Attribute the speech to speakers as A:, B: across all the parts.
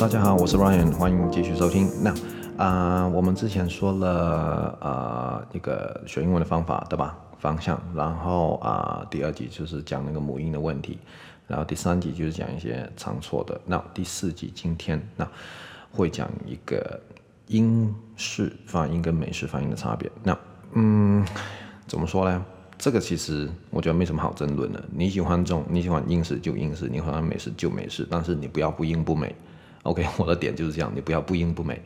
A: 大家好，我是 Ryan，欢迎继续收听。那啊、我们之前说了啊、呃、一个学英文的方法，对吧？方向。然后啊、第二集就是讲那个母音的问题，然后第三集就是讲一些常错的。那第四集今天那会讲一个英式发音跟美式发音的差别。那嗯，怎么说呢？这个其实我觉得没什么好争论的。你喜欢这种，你喜欢英式就英式，你喜欢美式就美式，但是你不要不英不美。OK，我的点就是这样，你不要不英不美。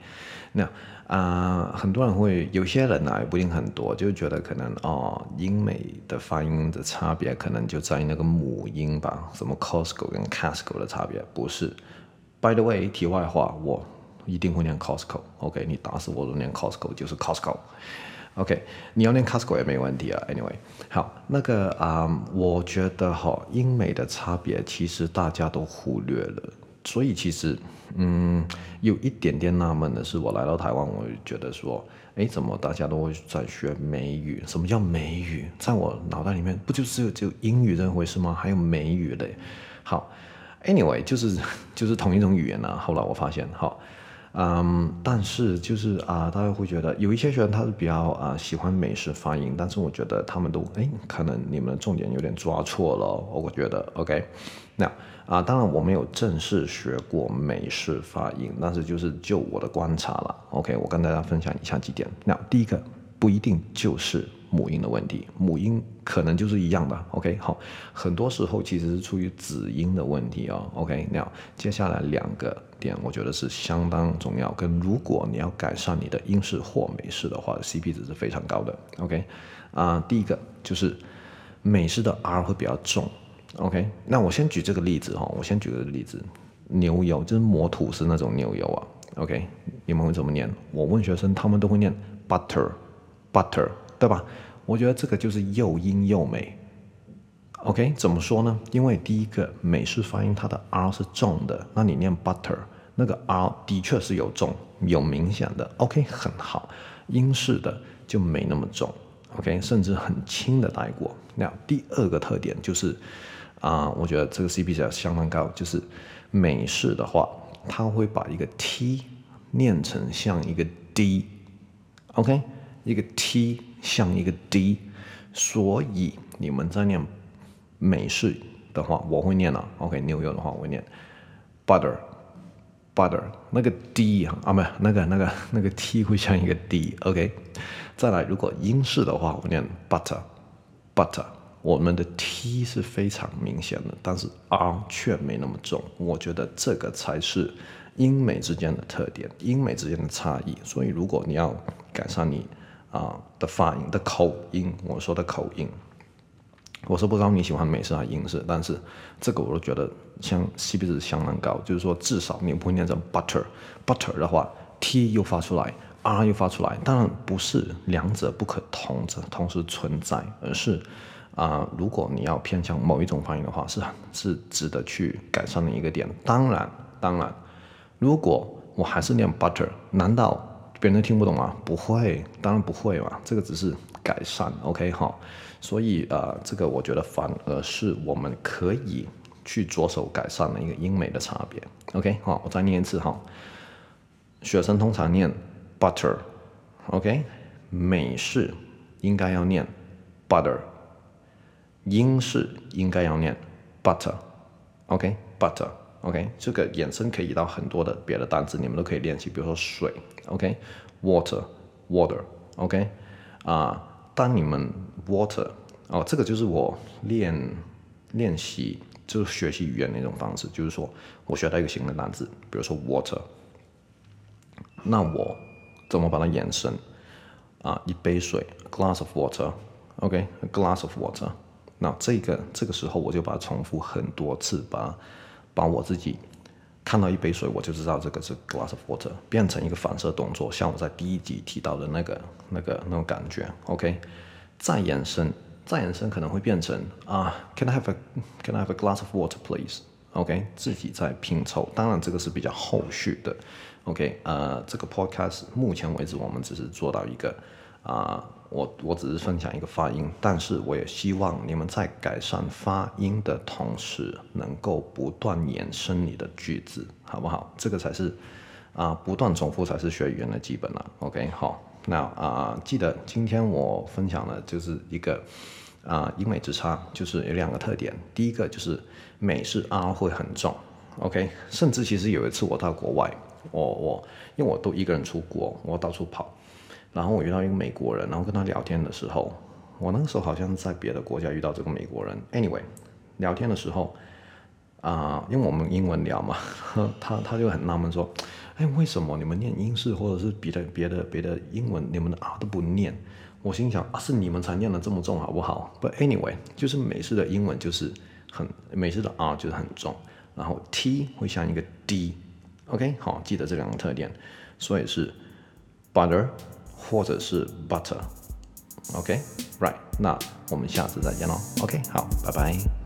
A: 那啊、很多人会，有些人呢、啊、也不一定很多，就觉得可能哦，英美的发音的差别可能就在那个母音吧，什么 Costco 跟 Casco 的差别不是。By the way，题外话，我一定会念 Costco。OK，你打死我都念 Costco，就是 Costco。OK，你要念 COSCO 也没问题啊。Anyway，好，那个啊、我觉得哈，英美的差别其实大家都忽略了，所以其实嗯，有一点点纳闷的是，我来到台湾，我就觉得说，哎，怎么大家都会在学美语？什么叫美语？在我脑袋里面，不就是只有英语这回事吗？还有美语嘞。好，Anyway，就是 就是同一种语言啊。后来我发现，好。嗯，但是就是啊，大家会觉得有一些学生他是比较啊喜欢美式发音，但是我觉得他们都哎，可能你们的重点有点抓错了。我觉得，OK，那啊，当然我没有正式学过美式发音，但是就是就我的观察了，OK，我跟大家分享以下几点。那第一个不一定就是。母音的问题，母音可能就是一样的。OK，好，很多时候其实是出于子音的问题哦。OK，那接下来两个点，我觉得是相当重要。跟如果你要改善你的英式或美式的话，CP 值是非常高的。OK，啊、第一个就是美式的 R 会比较重。OK，那我先举这个例子哈，我先举个例子，牛油就是磨吐司那种牛油啊。OK，你们会怎么念？我问学生，他们都会念 butter，butter，对吧？我觉得这个就是又英又美，OK？怎么说呢？因为第一个美式发音它的 R 是重的，那你念 butter，那个 R 的确是有重有明显的，OK？很好。英式的就没那么重，OK？甚至很轻的带过。那第二个特点就是啊、我觉得这个 CP 值相当高，就是美式的话，它会把一个 T 念成像一个 D，OK？一个 T。像一个 D，所以你们在念美式的话，我会念了、啊。OK，牛油的话我会念 butter，butter，那个 D 啊，没有那个那个那个 T 会像一个 D。OK，再来，如果英式的话，我念 butter，butter，我们的 T 是非常明显的，但是 R 却没那么重。我觉得这个才是英美之间的特点，英美之间的差异。所以如果你要改善你。啊的发音的口音，我说的口音，我是不知道你喜欢美式还是英式，但是这个我都觉得像 CP 值相当高，就是说至少你不会念成 butter，butter 的话 T 又发出来，R 又发出来，当然不是两者不可同着同时存在，而是啊、如果你要偏向某一种发音的话，是是值得去改善的一个点。当然，当然，如果我还是念 butter，难道？别人都听不懂啊？不会，当然不会嘛。这个只是改善，OK 哈。所以呃，这个我觉得反而是我们可以去着手改善的一个英美的差别，OK 好，我再念一次哈。学生通常念 butter，OK，美式应该要念 butter，英式应该要念 butter，OK，butter。OK，这个衍生可以到很多的别的单词，你们都可以练习，比如说水，OK，water，water，OK，、啊、当你们 water，哦，这个就是我练练习，就是学习语言的一种方式，就是说我学到一个新的单词，比如说 water，那我怎么把它延伸？啊，一杯水，glass of water，OK，glass、of water，那这个这个时候我就把它重复很多次，把它。把我自己看到一杯水，我就知道这个是 glass of water，变成一个反射动作，像我在第一集提到的那个、那个、那种感觉。OK，再延伸，再延伸可能会变成啊，Can I have a Can I have a glass of water, please？OK，自己在拼凑。当然，这个是比较后续的。OK，呃，这个 podcast 目前为止我们只是做到一个啊，我我只是分享一个发音，但是我也希望你们在改善发音的同时，能够不断延伸你的句子，好不好？这个才是啊、不断重复才是学语言的基本了。OK，好，那啊、记得今天我分享的就是一个啊、英美之差，就是有两个特点。第一个就是美式 R 会很重，OK，甚至其实有一次我到国外，我我因为我都一个人出国，我到处跑。然后我遇到一个美国人，然后跟他聊天的时候，我那个时候好像在别的国家遇到这个美国人。Anyway，聊天的时候，啊、因为我们英文聊嘛，他他就很纳闷说，哎，为什么你们念英式或者是别的别的别的英文，你们的 R 都不念？我心想啊，是你们才念的这么重，好不好？But anyway，就是美式的英文就是很美式的 R 就是很重，然后 T 会像一个 D，OK，、好，记得这两个特点，所以是 butter。或者是 butter，OK，right，那我们下次再见喽，OK，好，拜拜。